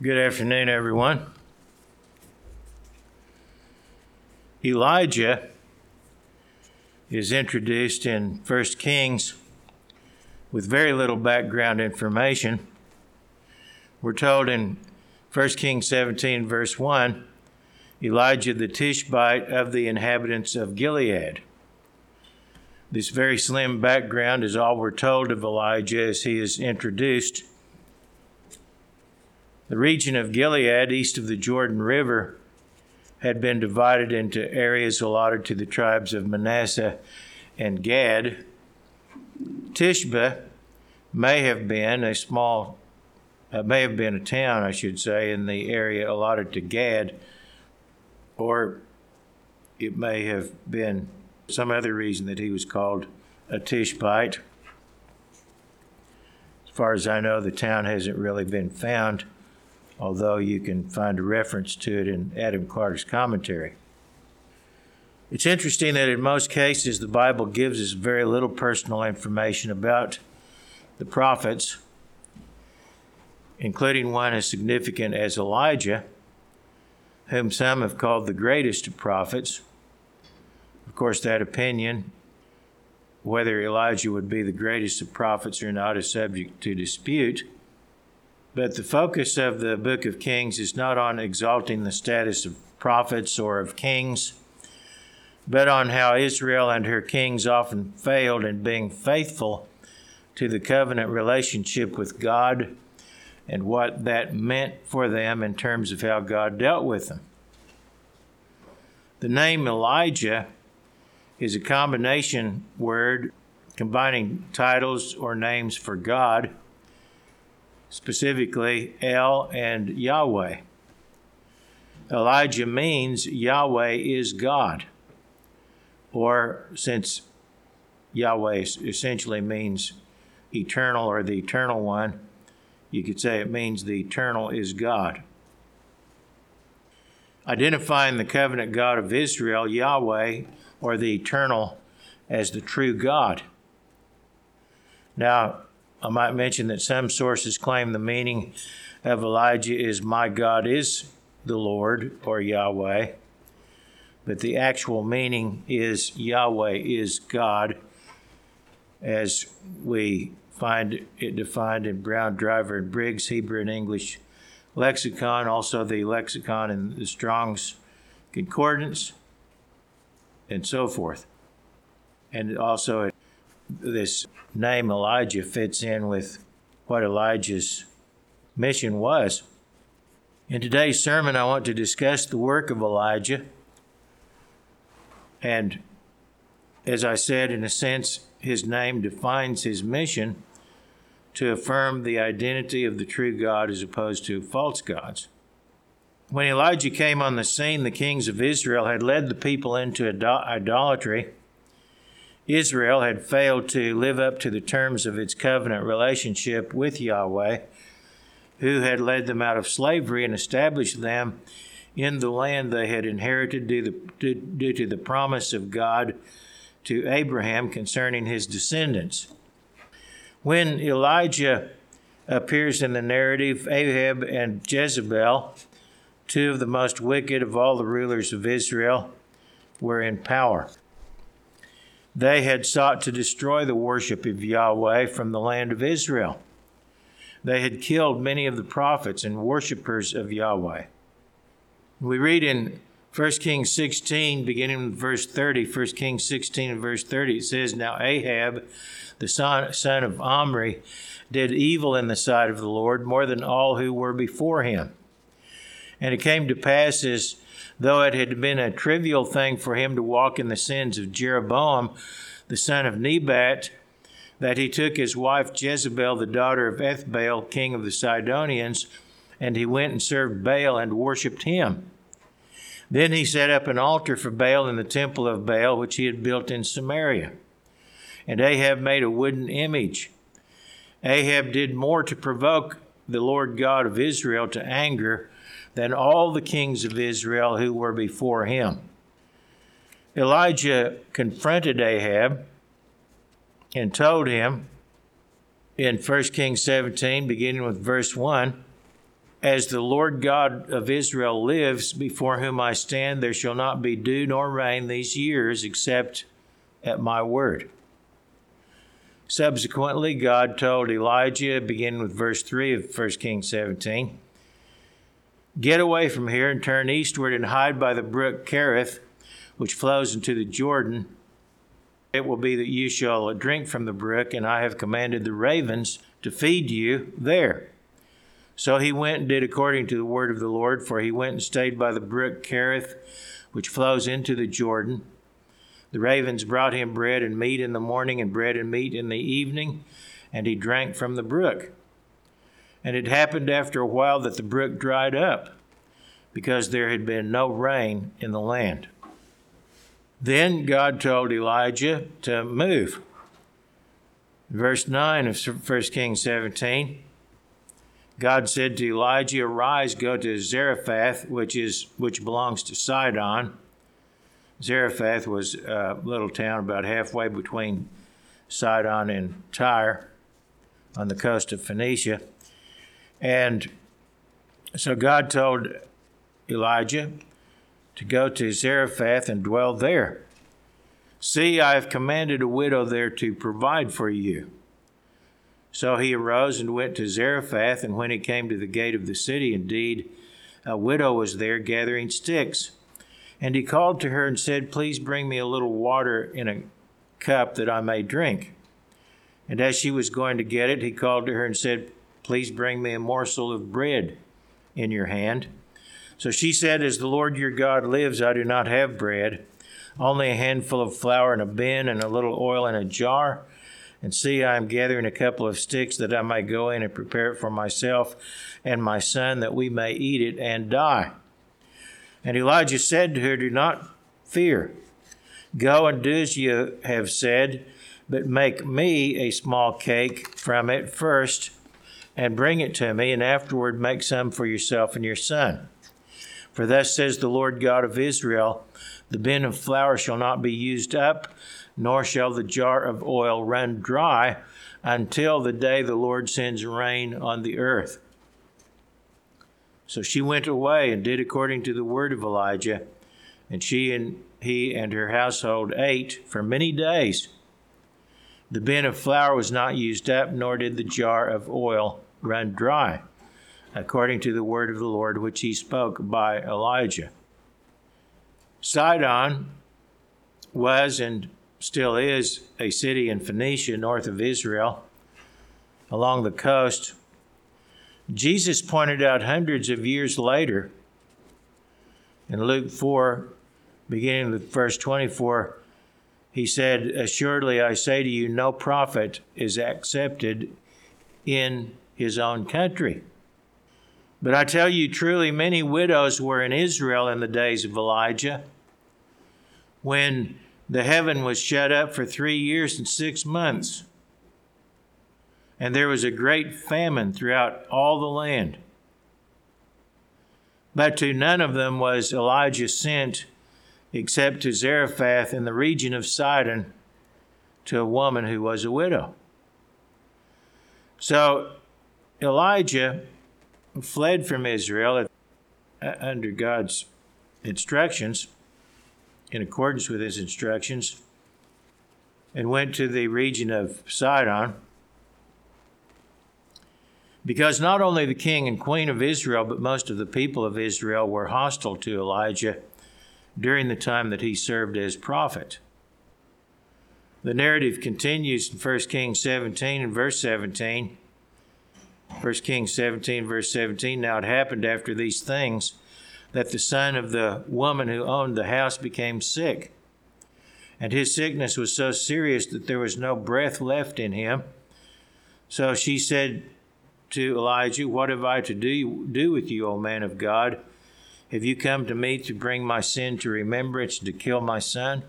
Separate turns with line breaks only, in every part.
Good afternoon, everyone. Elijah is introduced in 1 Kings with very little background information. We're told in 1 Kings 17, verse 1 Elijah the Tishbite of the inhabitants of Gilead. This very slim background is all we're told of Elijah as he is introduced. The region of Gilead, east of the Jordan River, had been divided into areas allotted to the tribes of Manasseh and Gad. Tishba may have been a small, uh, may have been a town, I should say, in the area allotted to Gad, or it may have been some other reason that he was called a Tishbite. As far as I know, the town hasn't really been found although you can find a reference to it in Adam Clarke's commentary. It's interesting that in most cases the Bible gives us very little personal information about the prophets, including one as significant as Elijah, whom some have called the greatest of prophets. Of course, that opinion, whether Elijah would be the greatest of prophets or not, is subject to dispute. But the focus of the book of Kings is not on exalting the status of prophets or of kings, but on how Israel and her kings often failed in being faithful to the covenant relationship with God and what that meant for them in terms of how God dealt with them. The name Elijah is a combination word combining titles or names for God specifically El and Yahweh. Elijah means Yahweh is God, or since Yahweh essentially means eternal or the eternal one, you could say it means the eternal is God. Identifying the covenant God of Israel, Yahweh, or the eternal, as the true God. Now, I might mention that some sources claim the meaning of Elijah is My God is the Lord or Yahweh, but the actual meaning is Yahweh is God, as we find it defined in Brown, Driver, and Briggs Hebrew and English lexicon, also the lexicon in the Strong's Concordance, and so forth. And also this name Elijah fits in with what Elijah's mission was. In today's sermon, I want to discuss the work of Elijah. And as I said, in a sense, his name defines his mission to affirm the identity of the true God as opposed to false gods. When Elijah came on the scene, the kings of Israel had led the people into idolatry Israel had failed to live up to the terms of its covenant relationship with Yahweh, who had led them out of slavery and established them in the land they had inherited due, to the promise of God to Abraham concerning his descendants. When Elijah appears in the narrative, Ahab and Jezebel, two of the most wicked of all the rulers of Israel, were in power. They had sought to destroy the worship of Yahweh from the land of Israel. They had killed many of the prophets and worshippers of Yahweh. We read in 1 Kings 16, beginning with verse 30, 1 Kings 16 and verse 30, it says, Now Ahab, the son, son of Omri, did evil in the sight of the Lord more than all who were before him. And it came to pass as though it had been a trivial thing for him to walk in the sins of Jeroboam, the son of Nebat, that he took his wife Jezebel, the daughter of Ethbaal, king of the Sidonians, and he went and served Baal and worshipped him. Then he set up an altar for Baal in the temple of Baal, which he had built in Samaria. And Ahab made a wooden image. Ahab did more to provoke the Lord God of Israel to anger than all the kings of Israel who were before him. Elijah confronted Ahab and told him in 1 Kings 17, beginning with verse 1, As the Lord God of Israel lives, before whom I stand, there shall not be dew nor rain these years except at my word. Subsequently, God told Elijah, beginning with verse 3 of 1 Kings 17, Get away from here and turn eastward and hide by the brook Kerith, which flows into the Jordan. It will be that you shall drink from the brook, and I have commanded the ravens to feed you there. So he went and did according to the word of the Lord, for he went and stayed by the brook Kerith, which flows into the Jordan. The ravens brought him bread and meat in the morning, and bread and meat in the evening, and he drank from the brook. And it happened after a while that the brook dried up, because there had been no rain in the land. Then God told Elijah to move. Verse 9 of 1 Kings 17. God said to Elijah, Arise, go to Zarephath, which is which belongs to Sidon. Zarephath was a little town about halfway between Sidon and Tyre on the coast of Phoenicia. And so God told Elijah to go to Zarephath and dwell there. See, I have commanded a widow there to provide for you. So he arose and went to Zarephath, and when he came to the gate of the city, indeed, a widow was there gathering sticks. And he called to her and said, Please bring me a little water in a cup that I may drink. And as she was going to get it, he called to her and said, Please bring me a morsel of bread in your hand. So she said, As the Lord your God lives, I do not have bread, only a handful of flour in a bin and a little oil in a jar and see, I am gathering a couple of sticks that I may go in and prepare it for myself and my son, that we may eat it and die. And Elijah said to her, Do not fear. Go and do as you have said, but make me a small cake from it first, and bring it to me, and afterward make some for yourself and your son. For thus says the Lord God of Israel The bin of flour shall not be used up nor shall the jar of oil run dry until the day the Lord sends rain on the earth. So she went away and did according to the word of Elijah, and she and he and her household ate for many days. The bin of flour was not used up, nor did the jar of oil run dry, according to the word of the Lord which he spoke by Elijah. Sidon was and still is a city in Phoenicia, north of Israel, along the coast. Jesus pointed out hundreds of years later in Luke 4, beginning with verse 24, he said, Assuredly I say to you, no prophet is accepted in his own country. But I tell you truly, many widows were in Israel in the days of Elijah when the heaven was shut up for three years and six months. And there was a great famine throughout all the land. But to none of them was Elijah sent except to Zarephath in the region of Sidon to a woman who was a widow. So Elijah fled from Israel under God's instructions in accordance with his instructions and went to the region of Sidon. Because not only the king and queen of Israel, but most of the people of Israel were hostile to Elijah during the time that he served as prophet. The narrative continues in 1 Kings 17 and verse 17. 1 Kings 17, verse 17. Now it happened after these things that the son of the woman who owned the house became sick. And his sickness was so serious that there was no breath left in him. So she said to Elijah, What have I to do, do with you, O man of God? Have you come to me to bring my sin to remembrance and to kill my son?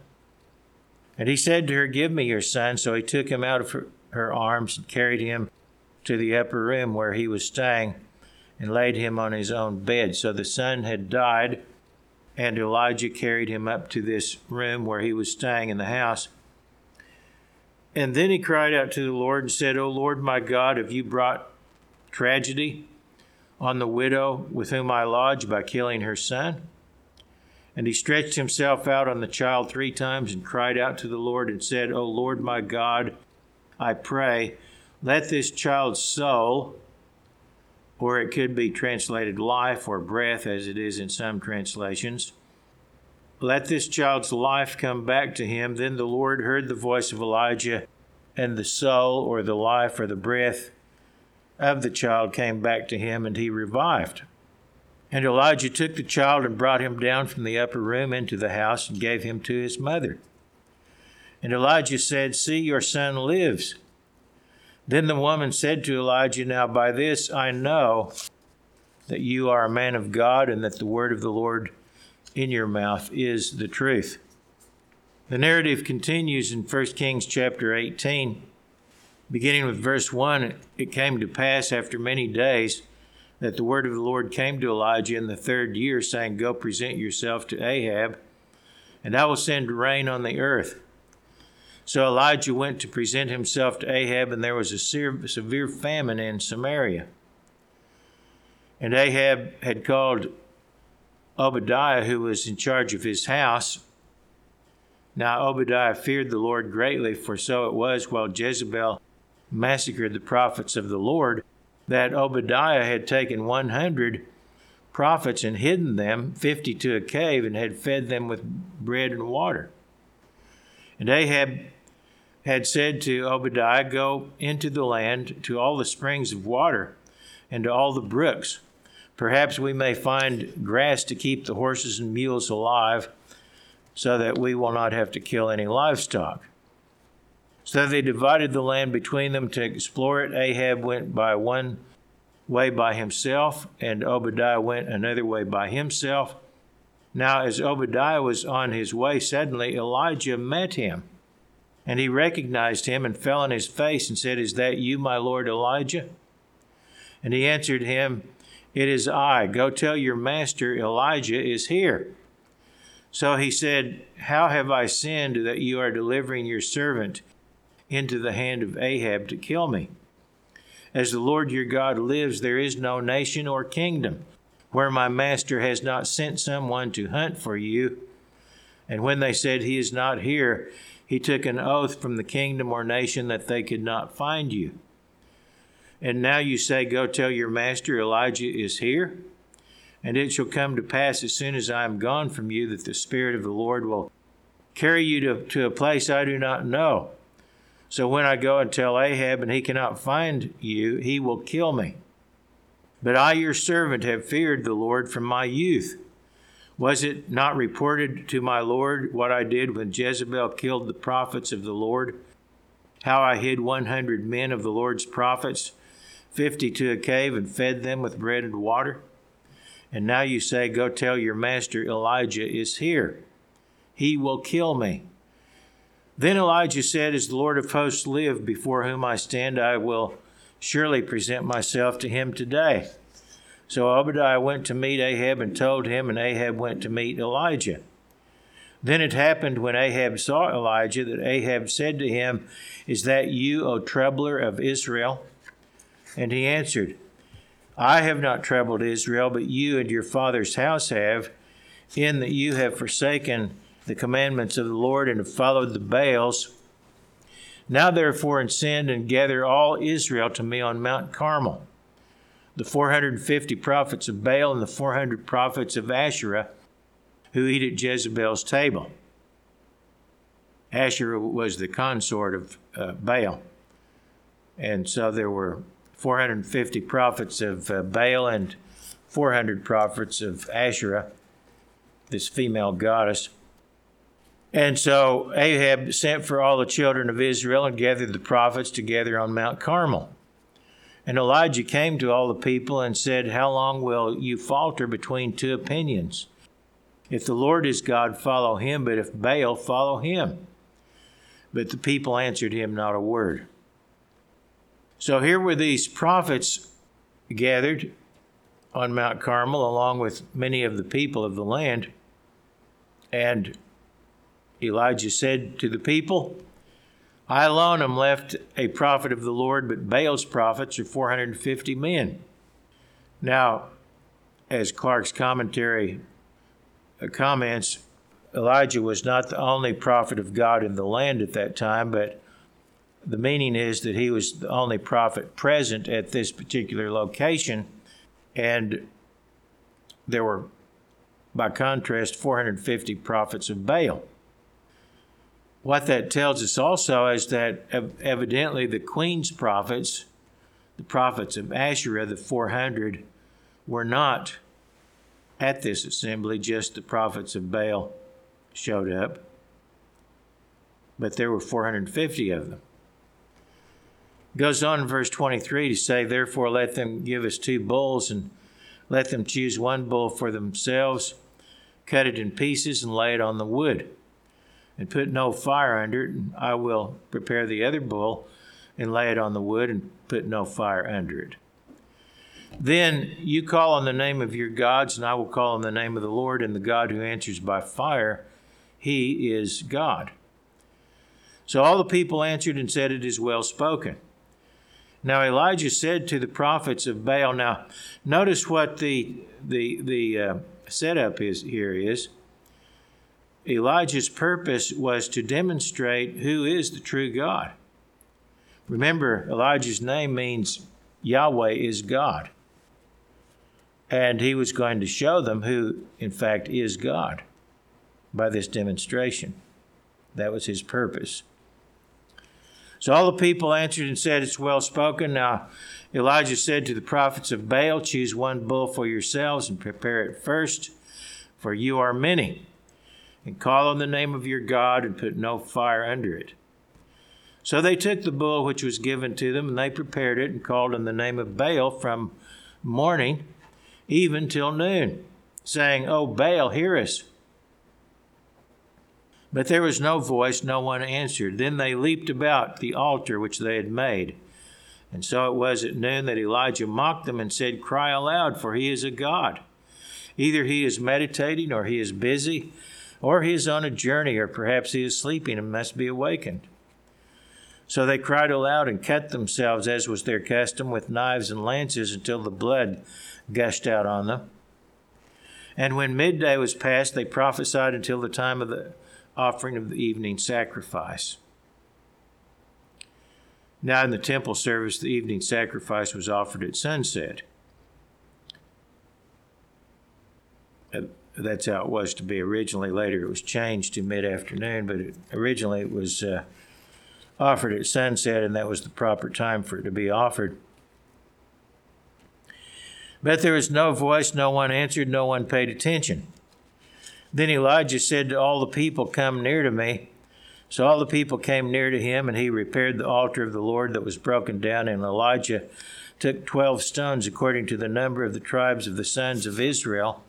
And he said to her, Give me your son. So he took him out of her, her arms and carried him to the upper room where he was staying and laid him on his own bed. So the son had died, and Elijah carried him up to this room where he was staying in the house. And then he cried out to the Lord and said, O Lord my God, have you brought tragedy on the widow with whom I lodge by killing her son? And he stretched himself out on the child three times and cried out to the Lord and said, O Lord my God, I pray, let this child's soul, or it could be translated life or breath, as it is in some translations, let this child's life come back to him. Then the Lord heard the voice of Elijah, and the soul, or the life, or the breath of the child came back to him, and he revived. And Elijah took the child and brought him down from the upper room into the house and gave him to his mother. And Elijah said, See, your son lives. Then the woman said to Elijah, Now by this I know that you are a man of God, and that the word of the Lord in your mouth is the truth. The narrative continues in 1 Kings chapter 18, beginning with verse 1. It came to pass after many days that the word of the Lord came to Elijah in the third year, saying, Go present yourself to Ahab, and I will send rain on the earth. So Elijah went to present himself to Ahab, and there was a severe famine in Samaria. And Ahab had called Obadiah, who was in charge of his house. Now Obadiah feared the Lord greatly, for so it was while Jezebel massacred the prophets of the Lord that Obadiah had taken 100 prophets and hidden them, 50 to a cave, and had fed them with bread and water. And Ahab had said to Obadiah, Go into the land to all the springs of water and to all the brooks Perhaps we may find grass to keep the horses and mules alive so that we will not have to kill any livestock. So they divided the land between them to explore it. Ahab went by one way by himself, and Obadiah went another way by himself. Now, as Obadiah was on his way, suddenly Elijah met him. And he recognized him and fell on his face and said, Is that you, my lord Elijah? And he answered him, it is I. Go tell your master Elijah is here. So he said, How have I sinned that you are delivering your servant into the hand of Ahab to kill me? As the Lord your God lives, there is no nation or kingdom where my master has not sent someone to hunt for you. And when they said, He is not here, he took an oath from the kingdom or nation that they could not find you. And now you say, Go tell your master Elijah is here. And it shall come to pass as soon as I am gone from you that the Spirit of the Lord will carry you to, to a place I do not know. So when I go and tell Ahab and he cannot find you, he will kill me. But I, your servant, have feared the Lord from my youth. Was it not reported to my Lord what I did when Jezebel killed the prophets of the Lord? How I hid 100 men of the Lord's prophets? fifty to a cave and fed them with bread and water? And now you say, Go tell your master Elijah is here. He will kill me. Then Elijah said, As the Lord of hosts live, before whom I stand, I will surely present myself to him today. So Obadiah went to meet Ahab and told him, and Ahab went to meet Elijah. Then it happened when Ahab saw Elijah that Ahab said to him, Is that you, O troubler of Israel? And he answered, I have not troubled Israel, but you and your father's house have, in that you have forsaken the commandments of the Lord and have followed the Baals. Now therefore ascend and gather all Israel to me on Mount Carmel, the 450 prophets of Baal and the 400 prophets of Asherah who eat at Jezebel's table. Asherah was the consort of uh, Baal. And so there were 450 prophets of uh, Baal and 400 prophets of Asherah, this female goddess. And so Ahab sent for all the children of Israel and gathered the prophets together on Mount Carmel. And Elijah came to all the people and said, How long will you falter between two opinions? If the Lord is God, follow him, but if Baal, follow him. But the people answered him not a word. So here were these prophets gathered on Mount Carmel along with many of the people of the land. And Elijah said to the people, I alone am left a prophet of the Lord, but Baal's prophets are 450 men. Now, as Clarke's commentary uh, comments, Elijah was not the only prophet of God in the land at that time, but the meaning is that he was the only prophet present at this particular location, and there were, by contrast, 450 prophets of Baal. What that tells us also is that evidently the queen's prophets, the prophets of Asherah, the 400, were not at this assembly, just the prophets of Baal showed up, but there were 450 of them. Goes on in verse 23 to say, Therefore, let them give us two bulls and let them choose one bull for themselves, cut it in pieces, and lay it on the wood, and put no fire under it. And I will prepare the other bull and lay it on the wood, and put no fire under it. Then you call on the name of your gods, and I will call on the name of the Lord, and the God who answers by fire, he is God. So all the people answered and said, It is well spoken. Now Elijah said to the prophets of Baal. Now, notice what the the the uh, setup is here is. Elijah's purpose was to demonstrate who is the true God. Remember, Elijah's name means Yahweh is God. And he was going to show them who, in fact, is God by this demonstration. That was his purpose. So all the people answered and said, It's well spoken. Now Elijah said to the prophets of Baal, Choose one bull for yourselves and prepare it first, for you are many. And call on the name of your God and put no fire under it. So they took the bull which was given to them, and they prepared it and called on the name of Baal from morning even till noon, saying, O Baal, hear us. But there was no voice, no one answered. Then they leaped about the altar which they had made. And so it was at noon that Elijah mocked them and said, Cry aloud, for he is a God. Either he is meditating, or he is busy, or he is on a journey, or perhaps he is sleeping and must be awakened. So they cried aloud and cut themselves, as was their custom, with knives and lances until the blood gushed out on them. And when midday was past, they prophesied until the time of the offering of the evening sacrifice. Now, in the temple service, the evening sacrifice was offered at sunset. That's how it was to be originally. Later, it was changed to mid afternoon, but it, originally it was uh, offered at sunset, and that was the proper time for it to be offered. But there was no voice, no one answered, no one paid attention. Then Elijah said to all the people, Come near to me. So all the people came near to him, and he repaired the altar of the Lord that was broken down. And Elijah took twelve stones according to the number of the tribes of the sons of Israel,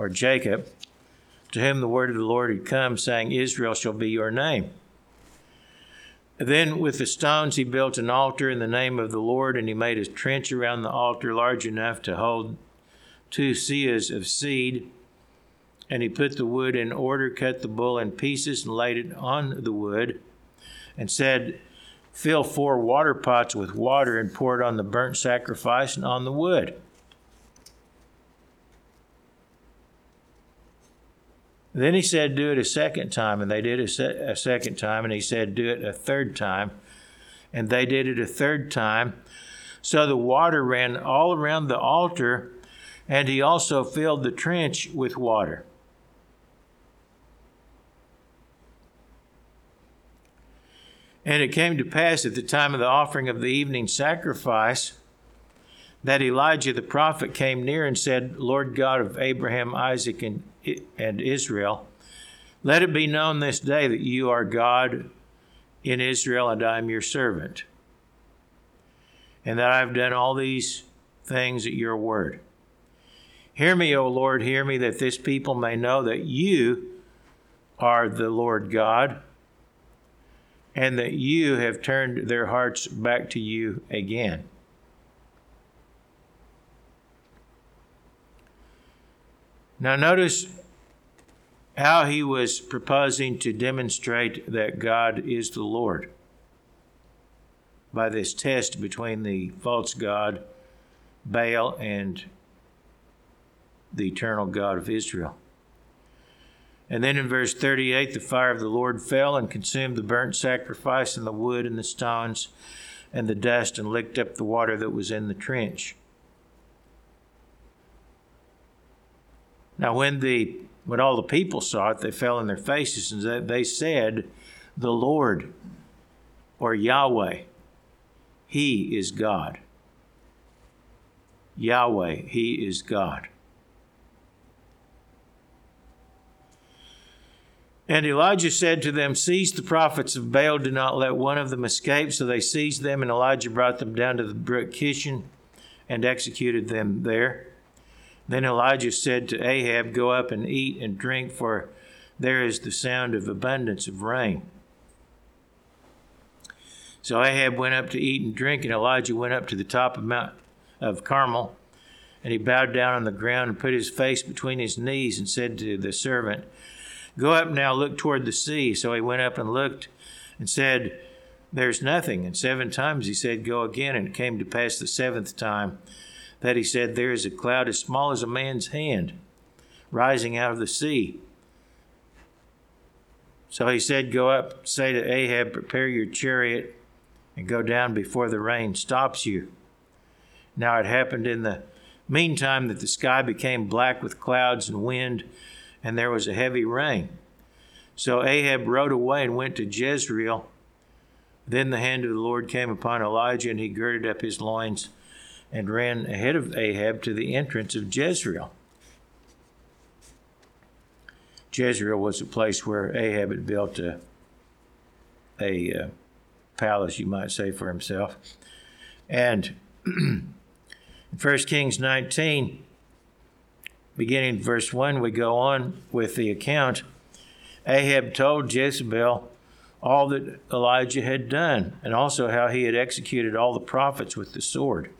or Jacob, to whom the word of the Lord had come, saying, Israel shall be your name. Then with the stones he built an altar in the name of the Lord, and he made a trench around the altar large enough to hold two seahs of seed and he put the wood in order, cut the bull in pieces, and laid it on the wood, and said, Fill four water pots with water and pour it on the burnt sacrifice and on the wood. Then he said, Do it a second time. And they did se- a second time. And he said, Do it a third time. And they did it a third time. So the water ran all around the altar, and he also filled the trench with water. And it came to pass at the time of the offering of the evening sacrifice that Elijah the prophet came near and said, Lord God of Abraham, Isaac, and, and Israel, let it be known this day that you are God in Israel and I am your servant, and that I have done all these things at your word. Hear me, O Lord, hear me, that this people may know that you are the Lord God and that you have turned their hearts back to you again. Now, notice how he was proposing to demonstrate that God is the Lord by this test between the false God Baal and the eternal God of Israel. And then in verse 38, the fire of the Lord fell and consumed the burnt sacrifice and the wood and the stones and the dust and licked up the water that was in the trench. Now, when the when all the people saw it, they fell on their faces and they said, "The Lord, or Yahweh, He is God." Yahweh, He is God. And Elijah said to them, Seize the prophets of Baal, do not let one of them escape. So they seized them, and Elijah brought them down to the brook Kishon and executed them there. Then Elijah said to Ahab, Go up and eat and drink, for there is the sound of abundance of rain. So Ahab went up to eat and drink, and Elijah went up to the top of Mount of Carmel, and he bowed down on the ground and put his face between his knees and said to the servant, Go up now, look toward the sea. So he went up and looked and said, There's nothing. And seven times he said, Go again. And it came to pass the seventh time that he said, There is a cloud as small as a man's hand rising out of the sea. So he said, Go up, say to Ahab, Prepare your chariot, and go down before the rain stops you. Now it happened in the meantime that the sky became black with clouds and wind and there was a heavy rain. So Ahab rode away and went to Jezreel. Then the hand of the Lord came upon Elijah, and he girded up his loins and ran ahead of Ahab to the entrance of Jezreel. Jezreel was a place where Ahab had built a, a uh, palace, you might say, for himself. And in 1 Kings 19, beginning verse 1, we go on with the account. Ahab told Jezebel all that Elijah had done, and also how he had executed all the prophets with the sword.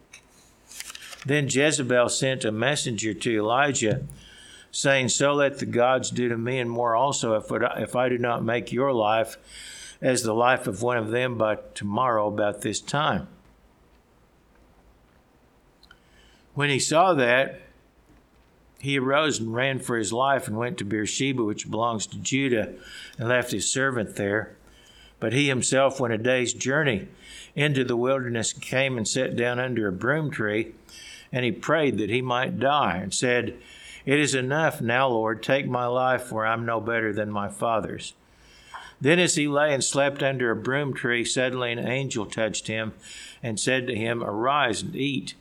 Then Jezebel sent a messenger to Elijah, saying, So let the gods do to me, and more also, if, if I do not make your life as the life of one of them by tomorrow about this time. When he saw that, he arose and ran for his life and went to Beersheba, which belongs to Judah, and left his servant there. But he himself went a day's journey into the wilderness and came and sat down under a broom tree, and he prayed that he might die, and said, It is enough now, Lord, take my life, for I'm no better than my father's. Then, as he lay and slept under a broom tree, suddenly an angel touched him and said to him, Arise and eat.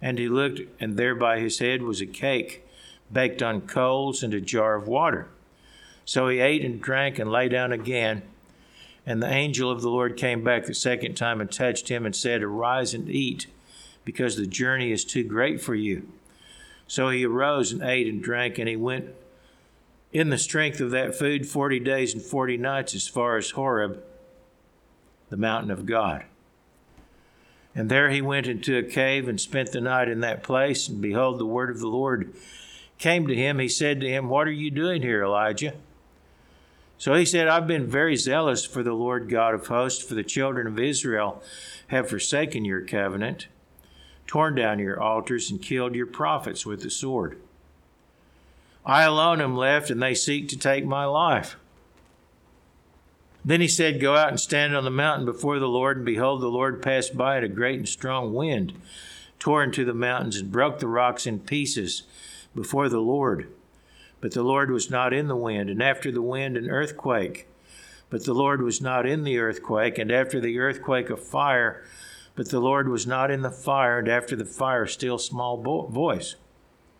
And he looked, and there by his head was a cake baked on coals and a jar of water. So he ate and drank and lay down again. And the angel of the Lord came back the second time and touched him and said, Arise and eat, because the journey is too great for you. So he arose and ate and drank, and he went in the strength of that food forty days and forty nights as far as Horeb, the mountain of God. And there he went into a cave and spent the night in that place. And behold, the word of the Lord came to him. He said to him, What are you doing here, Elijah? So he said, I've been very zealous for the Lord God of hosts, for the children of Israel have forsaken your covenant, torn down your altars, and killed your prophets with the sword. I alone am left, and they seek to take my life. Then he said, Go out and stand on the mountain before the Lord. And behold, the Lord passed by, and a great and strong wind tore into the mountains and broke the rocks in pieces before the Lord. But the Lord was not in the wind, and after the wind, an earthquake. But the Lord was not in the earthquake, and after the earthquake, a fire. But the Lord was not in the fire, and after the fire, still small voice.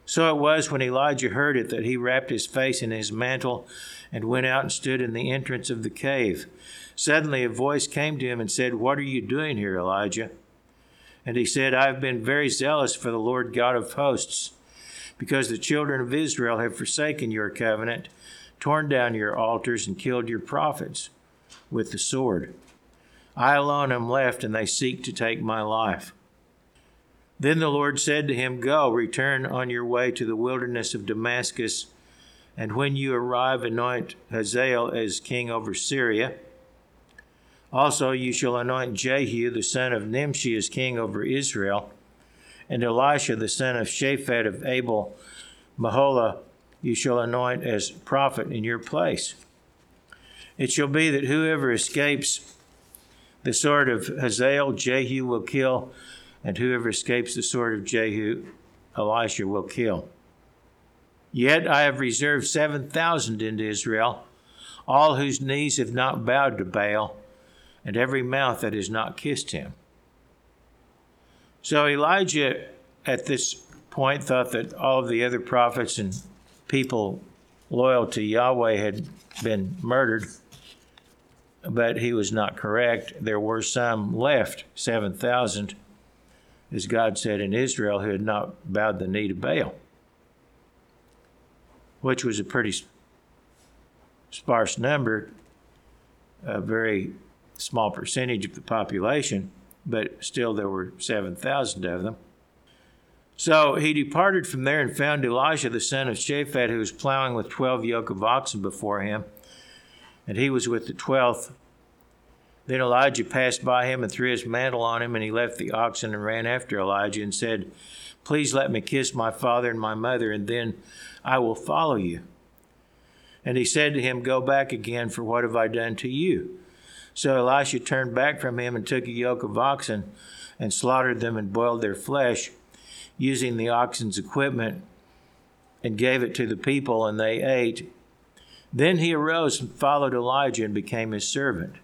So it was when Elijah heard it that he wrapped his face in his mantle and went out and stood in the entrance of the cave. Suddenly a voice came to him and said, What are you doing here, Elijah? And he said, I have been very zealous for the Lord God of hosts, because the children of Israel have forsaken your covenant, torn down your altars, and killed your prophets with the sword. I alone am left, and they seek to take my life. Then the Lord said to him, Go, return on your way to the wilderness of Damascus and when you arrive, anoint Hazael as king over Syria. Also, you shall anoint Jehu, the son of Nimshi, as king over Israel. and Elisha the son of Shaphat of Abel Meholah you shall anoint as prophet in your place. It shall be that whoever escapes the sword of Hazael, Jehu will kill, and whoever escapes the sword of Jehu, Elisha will kill. Yet I have reserved 7,000 in Israel, all whose knees have not bowed to Baal, and every mouth that has not kissed him. So Elijah, at this point, thought that all of the other prophets and people loyal to Yahweh had been murdered, but he was not correct. There were some left, 7,000, as God said in Israel, who had not bowed the knee to Baal which was a pretty sparse number, a very small percentage of the population, but still there were 7,000 of them. So he departed from there and found Elisha the son of Shaphat, who was plowing with 12 yoke of oxen before him, and he was with the twelfth. Then Elijah passed by him and threw his mantle on him, and he left the oxen and ran after Elijah and said, Please let me kiss my father and my mother, and then I will follow you. And he said to him, Go back again, for what have I done to you? So Elisha turned back from him and took a yoke of oxen and slaughtered them and boiled their flesh, using the oxen's equipment, and gave it to the people, and they ate. Then he arose and followed Elijah and became his servant.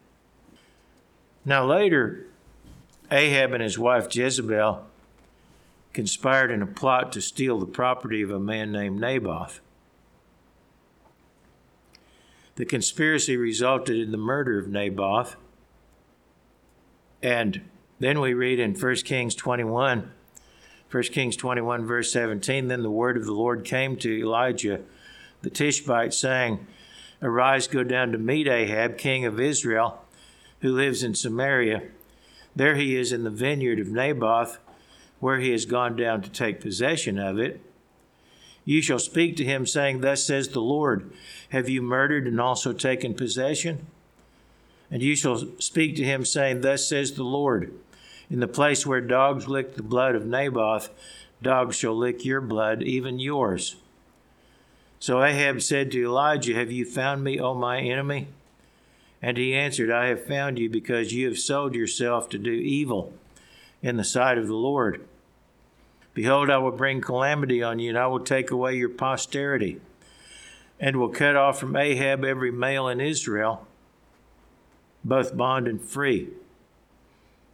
Now later, Ahab and his wife Jezebel conspired in a plot to steal the property of a man named Naboth. The conspiracy resulted in the murder of Naboth. And then we read in 1 Kings 21, 1 Kings 21, verse 17 Then the word of the Lord came to Elijah the Tishbite, saying, Arise, go down to meet Ahab, king of Israel, who lives in Samaria. There he is in the vineyard of Naboth where he has gone down to take possession of it. You shall speak to him, saying, Thus says the Lord, Have you murdered and also taken possession? And you shall speak to him, saying, Thus says the Lord, In the place where dogs licked the blood of Naboth, dogs shall lick your blood, even yours. So Ahab said to Elijah, Have you found me, O my enemy? And he answered, I have found you because you have sold yourself to do evil in the sight of the Lord. Behold, I will bring calamity on you, and I will take away your posterity, and will cut off from Ahab every male in Israel, both bond and free.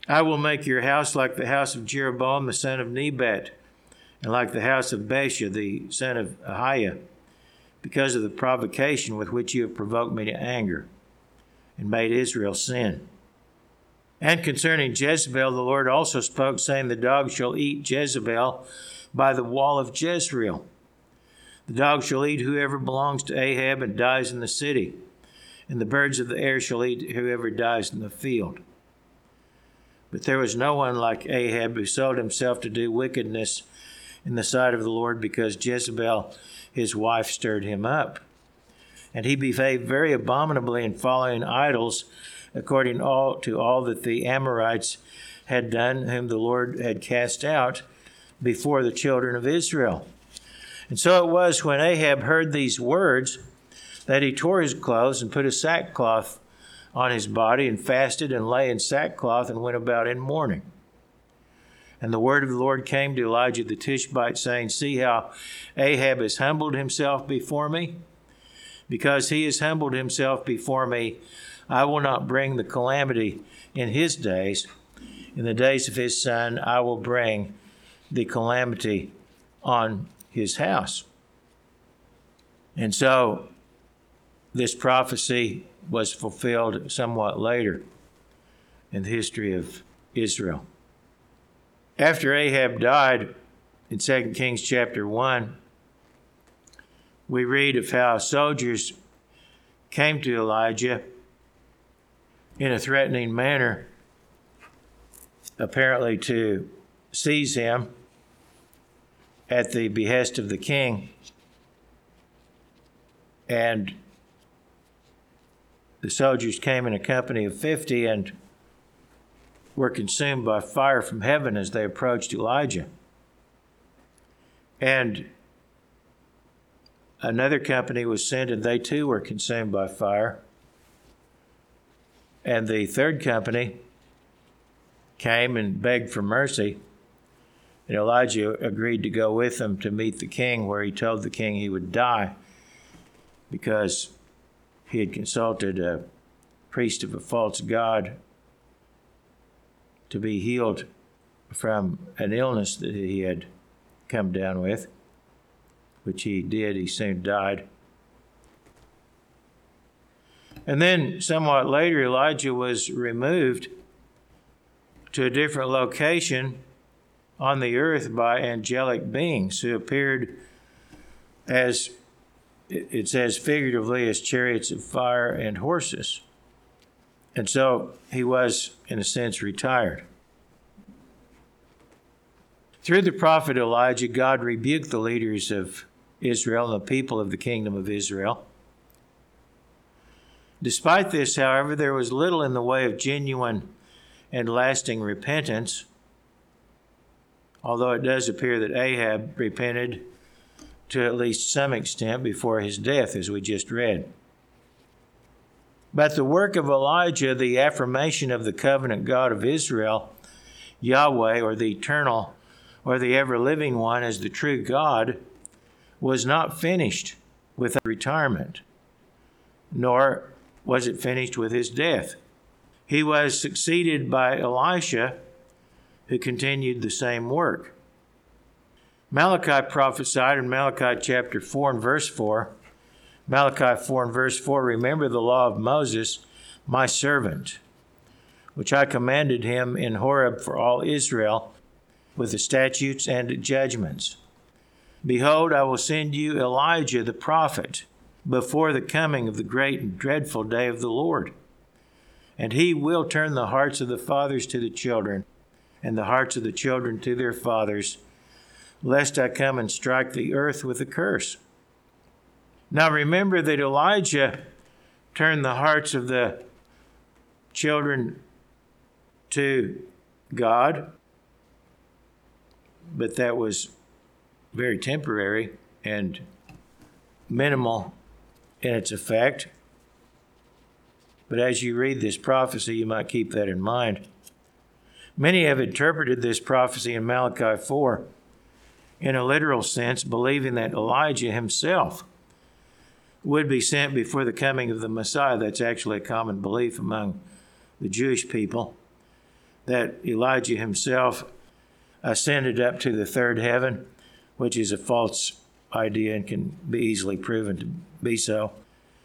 I will make your house like the house of Jeroboam the son of Nebat, and like the house of Baasha the son of Ahiah, because of the provocation with which you have provoked me to anger, and made Israel sin. And concerning Jezebel, the Lord also spoke, saying, The dog shall eat Jezebel by the wall of Jezreel. The dog shall eat whoever belongs to Ahab and dies in the city, and the birds of the air shall eat whoever dies in the field. But there was no one like Ahab who sold himself to do wickedness in the sight of the Lord, because Jezebel, his wife, stirred him up. And he behaved very abominably in following idols according all, to all that the Amorites had done, whom the Lord had cast out before the children of Israel. And so it was when Ahab heard these words that he tore his clothes and put a sackcloth on his body and fasted and lay in sackcloth and went about in mourning. And the word of the Lord came to Elijah the Tishbite, saying, See how Ahab has humbled himself before me? Because he has humbled himself before me, I will not bring the calamity in his days. In the days of his son, I will bring the calamity on his house. And so this prophecy was fulfilled somewhat later in the history of Israel. After Ahab died in 2 Kings chapter 1, we read of how soldiers came to Elijah in a threatening manner, apparently to seize him at the behest of the king. And the soldiers came in a company of 50 and were consumed by fire from heaven as they approached Elijah. And another company was sent, and they too were consumed by fire. And the third company came and begged for mercy. And Elijah agreed to go with them to meet the king, where he told the king he would die because he had consulted a priest of a false god to be healed from an illness that he had come down with, which he did. He soon died. And then, somewhat later, Elijah was removed to a different location on the earth by angelic beings who appeared as it says figuratively as chariots of fire and horses. And so he was, in a sense, retired. Through the prophet Elijah, God rebuked the leaders of Israel and the people of the kingdom of Israel. Despite this, however, there was little in the way of genuine and lasting repentance, although it does appear that Ahab repented to at least some extent before his death, as we just read. But the work of Elijah, the affirmation of the covenant God of Israel, Yahweh, or the eternal, or the ever living one as the true God, was not finished with retirement, nor was it finished with his death. He was succeeded by Elisha, who continued the same work. Malachi prophesied in Malachi chapter 4 and verse 4. Malachi 4 and verse 4 Remember the law of Moses, my servant, which I commanded him in Horeb for all Israel, with the statutes and judgments. Behold, I will send you Elijah the prophet before the coming of the great and dreadful day of the Lord. And he will turn the hearts of the fathers to the children, and the hearts of the children to their fathers, lest I come and strike the earth with a curse. Now remember that Elijah turned the hearts of the children to God, but that was very temporary and minimal in its effect. But as you read this prophecy, you might keep that in mind. Many have interpreted this prophecy in Malachi 4 in a literal sense, believing that Elijah himself would be sent before the coming of the Messiah. That's actually a common belief among the Jewish people, that Elijah himself ascended up to the third heaven, which is a false idea and can be easily proven to be so.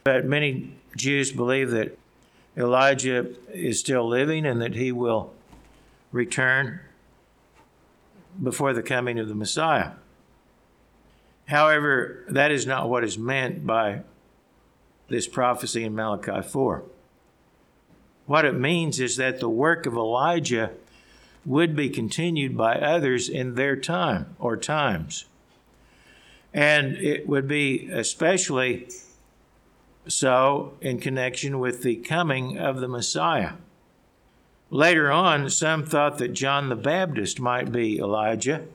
But many Jews believe that Elijah is still living and that he will return before the coming of the Messiah. However, that is not what is meant by this prophecy in Malachi 4. What it means is that the work of Elijah would be continued by others in their time or times. And it would be especially so in connection with the coming of the Messiah. Later on, some thought that John the Baptist might be Elijah,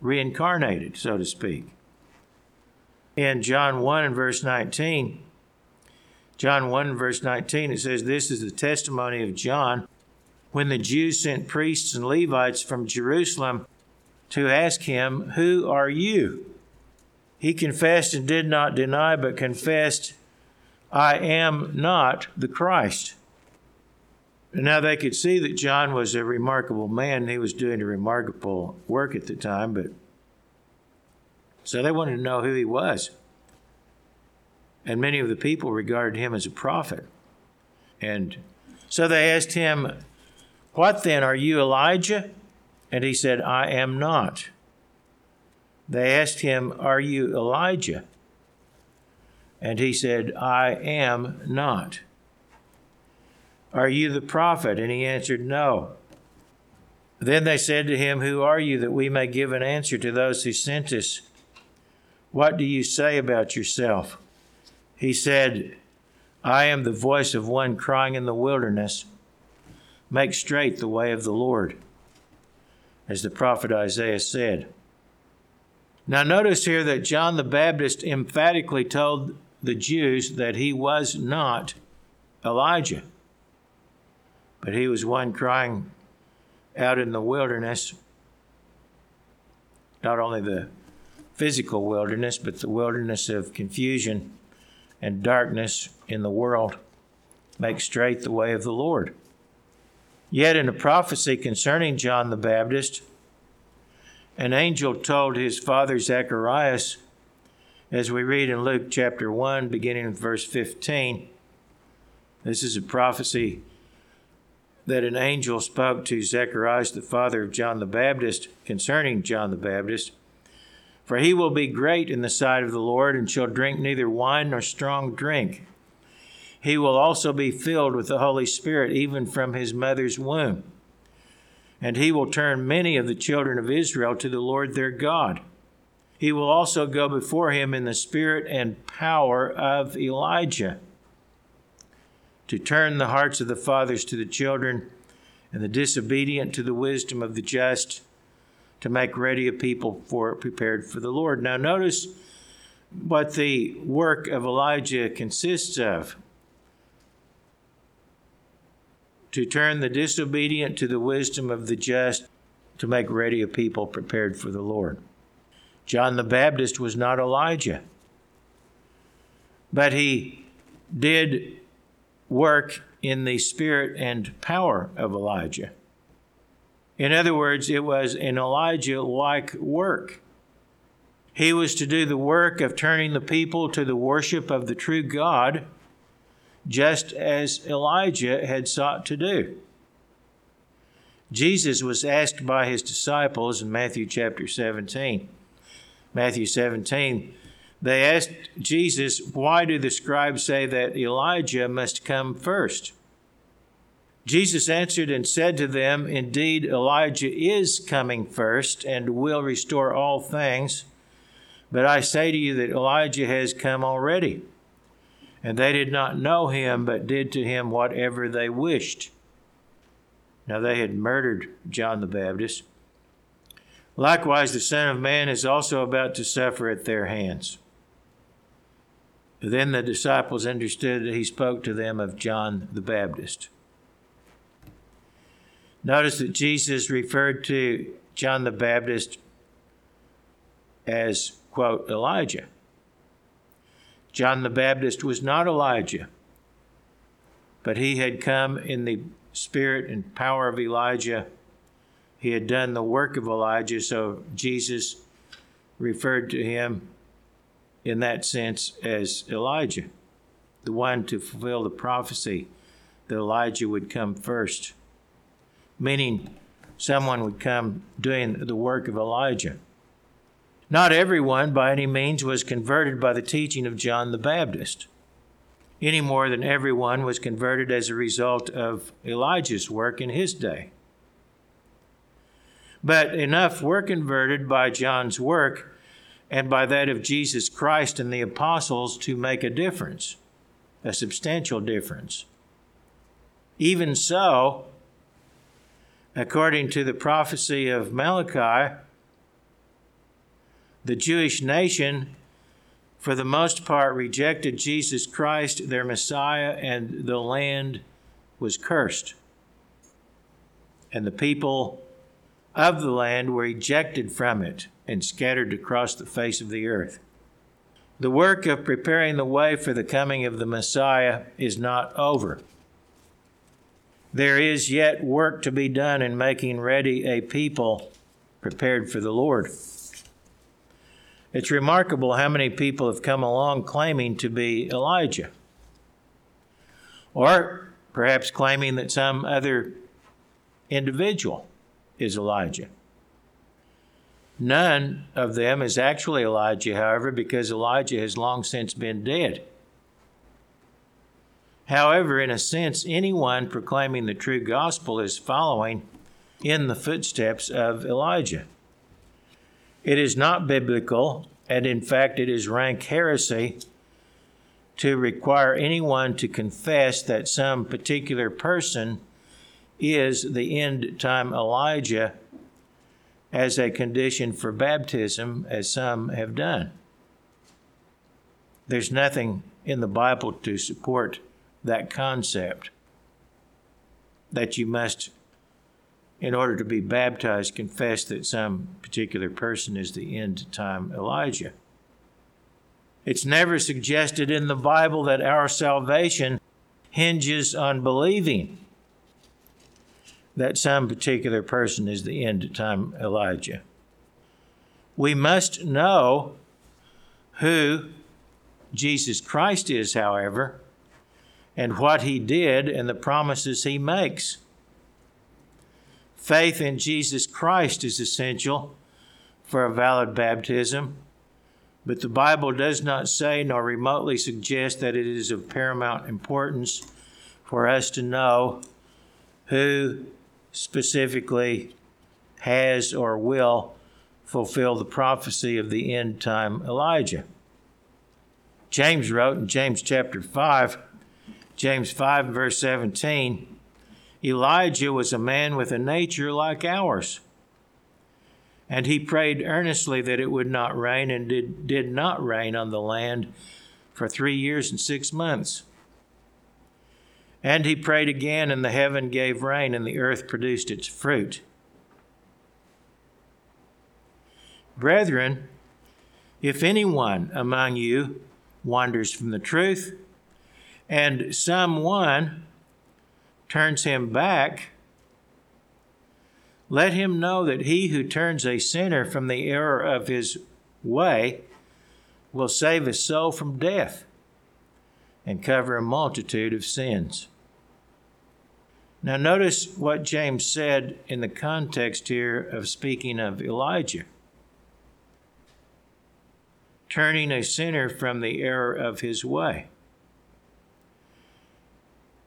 reincarnated, so to speak. In John 1 and verse 19, John 1 and verse 19, it says, This is the testimony of John when the Jews sent priests and Levites from Jerusalem to ask him, Who are you? He confessed and did not deny, but confessed, I am not the Christ. And now they could see that John was a remarkable man. He was doing a remarkable work at the time, but so they wanted to know who he was. And many of the people regarded him as a prophet. And so they asked him, What then? Are you Elijah? And he said, I am not. They asked him, Are you Elijah? And he said, I am not. Are you the prophet? And he answered, No. Then they said to him, Who are you that we may give an answer to those who sent us? What do you say about yourself? He said, I am the voice of one crying in the wilderness, Make straight the way of the Lord, as the prophet Isaiah said. Now, notice here that John the Baptist emphatically told the Jews that he was not Elijah, but he was one crying out in the wilderness, not only the physical wilderness, but the wilderness of confusion and darkness in the world. Make straight the way of the Lord. Yet, in a prophecy concerning John the Baptist, an angel told his father Zacharias, as we read in Luke chapter 1, beginning with verse 15. This is a prophecy that an angel spoke to Zacharias, the father of John the Baptist, concerning John the Baptist. For he will be great in the sight of the Lord, and shall drink neither wine nor strong drink. He will also be filled with the Holy Spirit, even from his mother's womb and he will turn many of the children of Israel to the Lord their God. He will also go before him in the spirit and power of Elijah to turn the hearts of the fathers to the children and the disobedient to the wisdom of the just to make ready a people for prepared for the Lord. Now notice what the work of Elijah consists of. to turn the disobedient to the wisdom of the just, to make ready a people prepared for the Lord. John the Baptist was not Elijah, but he did work in the spirit and power of Elijah. In other words, it was an Elijah like work. He was to do the work of turning the people to the worship of the true God just as Elijah had sought to do. Jesus was asked by his disciples in Matthew chapter 17. Matthew 17, they asked Jesus, Why do the scribes say that Elijah must come first? Jesus answered and said to them, Indeed, Elijah is coming first and will restore all things. But I say to you that Elijah has come already and they did not know him, but did to him whatever they wished. Now they had murdered John the Baptist. Likewise, the Son of Man is also about to suffer at their hands. Then the disciples understood that he spoke to them of John the Baptist. Notice that Jesus referred to John the Baptist as, quote, Elijah. John the Baptist was not Elijah, but he had come in the spirit and power of Elijah. He had done the work of Elijah, so Jesus referred to him in that sense as Elijah, the one to fulfill the prophecy that Elijah would come first, meaning someone would come doing the work of Elijah. Not everyone, by any means, was converted by the teaching of John the Baptist, any more than everyone was converted as a result of Elijah's work in his day. But enough were converted by John's work and by that of Jesus Christ and the apostles to make a difference, a substantial difference. Even so, according to the prophecy of Malachi, the Jewish nation, for the most part, rejected Jesus Christ, their Messiah, and the land was cursed. And the people of the land were ejected from it and scattered across the face of the earth. The work of preparing the way for the coming of the Messiah is not over. There is yet work to be done in making ready a people prepared for the Lord. It's remarkable how many people have come along claiming to be Elijah, or perhaps claiming that some other individual is Elijah. None of them is actually Elijah, however, because Elijah has long since been dead. However, in a sense, anyone proclaiming the true gospel is following in the footsteps of Elijah. It is not biblical, and in fact, it is rank heresy to require anyone to confess that some particular person is the end time Elijah as a condition for baptism, as some have done. There's nothing in the Bible to support that concept that you must, in order to be baptized, confess that some particular person is the end time Elijah. It's never suggested in the Bible that our salvation hinges on believing that some particular person is the end time Elijah. We must know who Jesus Christ is, however, and what he did and the promises he makes. Faith in Jesus Christ is essential for a valid baptism, but the Bible does not say nor remotely suggest that it is of paramount importance for us to know who specifically has or will fulfill the prophecy of the end time Elijah. James wrote in James chapter 5, James 5 verse 17, Elijah was a man with a nature like ours. And he prayed earnestly that it would not rain, and did, did not rain on the land for three years and six months. And he prayed again, and the heaven gave rain, and the earth produced its fruit. Brethren, if anyone among you wanders from the truth, and someone turns him back, let him know that he who turns a sinner from the error of his way will save his soul from death and cover a multitude of sins. Now, notice what James said in the context here of speaking of Elijah turning a sinner from the error of his way.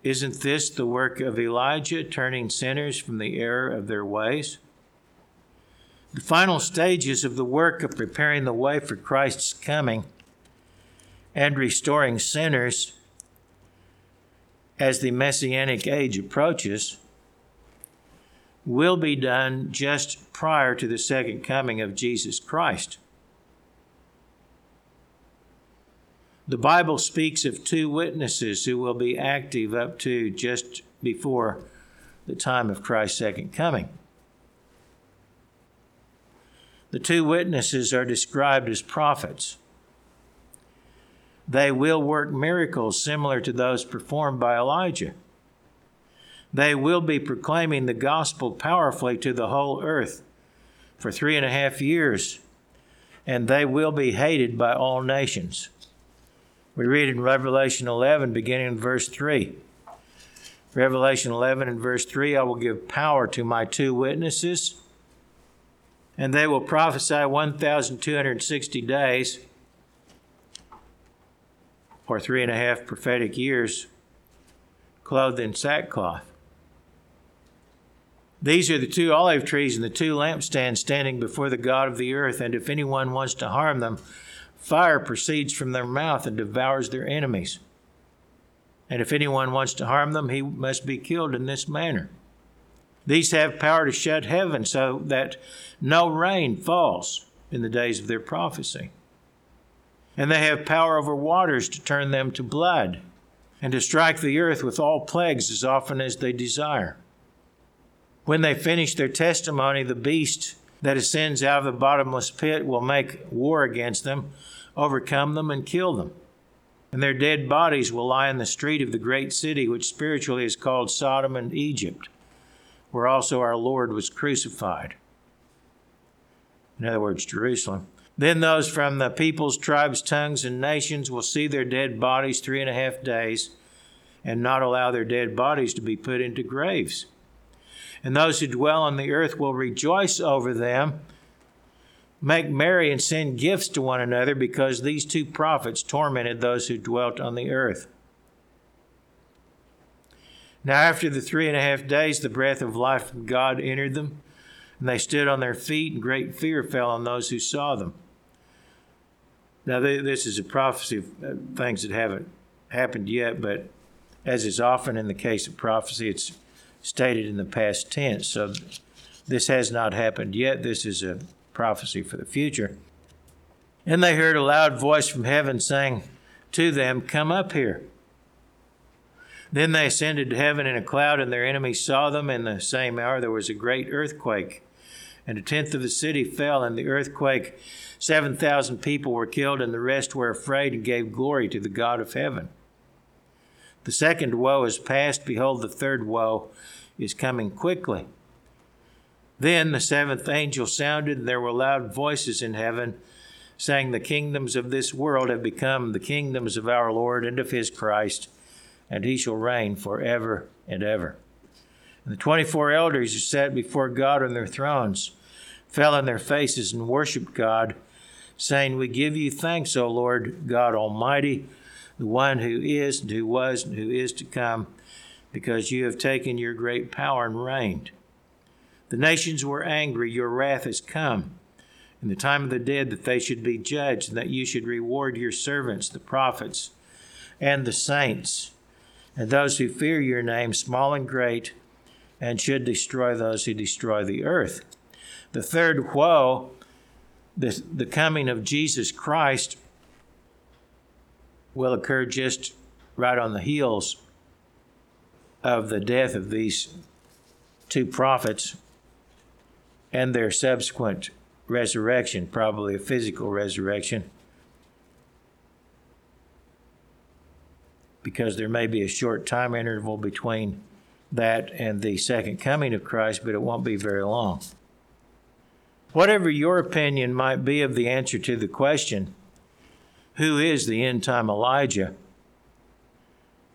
Isn't this the work of Elijah, turning sinners from the error of their ways? The final stages of the work of preparing the way for Christ's coming and restoring sinners as the Messianic age approaches will be done just prior to the second coming of Jesus Christ. The Bible speaks of two witnesses who will be active up to just before the time of Christ's second coming. The two witnesses are described as prophets. They will work miracles similar to those performed by Elijah. They will be proclaiming the gospel powerfully to the whole earth for three and a half years, and they will be hated by all nations. We read in Revelation 11, beginning in verse 3. Revelation 11 and verse 3 I will give power to my two witnesses, and they will prophesy 1,260 days or three and a half prophetic years, clothed in sackcloth. These are the two olive trees and the two lampstands standing before the God of the earth, and if anyone wants to harm them, fire proceeds from their mouth and devours their enemies. And if anyone wants to harm them, he must be killed in this manner. These have power to shut heaven so that no rain falls in the days of their prophecy and they have power over waters to turn them to blood, and to strike the earth with all plagues as often as they desire. When they finish their testimony, the beast that ascends out of the bottomless pit will make war against them, overcome them, and kill them. And their dead bodies will lie in the street of the great city, which spiritually is called Sodom and Egypt, where also our Lord was crucified. In other words, Jerusalem. Then those from the peoples, tribes, tongues, and nations will see their dead bodies three and a half days and not allow their dead bodies to be put into graves. And those who dwell on the earth will rejoice over them, make merry, and send gifts to one another because these two prophets tormented those who dwelt on the earth. Now, after the three and a half days, the breath of life from God entered them, and they stood on their feet, and great fear fell on those who saw them. Now, this is a prophecy of uh, things that haven't happened yet, but as is often in the case of prophecy, it's stated in the past tense. So This has not happened yet. This is a prophecy for the future. And they heard a loud voice from heaven saying to them, Come up here. Then they ascended to heaven in a cloud, and their enemies saw them. In the same hour there was a great earthquake, and a tenth of the city fell. In the earthquake, 7,000 people were killed, and the rest were afraid and gave glory to the God of heaven. The second woe is past. Behold, the third woe is coming quickly. Then the seventh angel sounded, and there were loud voices in heaven, saying, The kingdoms of this world have become the kingdoms of our Lord and of his Christ, and he shall reign forever and ever. And the twenty four elders who sat before God on their thrones fell on their faces and worshiped God, saying, We give you thanks, O Lord God Almighty, the one who is, and who was, and who is to come, because you have taken your great power and reigned. The nations were angry, your wrath has come. In the time of the dead, that they should be judged, and that you should reward your servants, the prophets, and the saints, and those who fear your name, small and great, and should destroy those who destroy the earth. The third woe, the, the coming of Jesus Christ, will occur just right on the heels of the death of these two prophets and their subsequent resurrection, probably a physical resurrection, because there may be a short time interval between that and the second coming of Christ, but it won't be very long. Whatever your opinion might be of the answer to the question, who is the end time Elijah?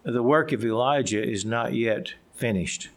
The work of Elijah is not yet finished.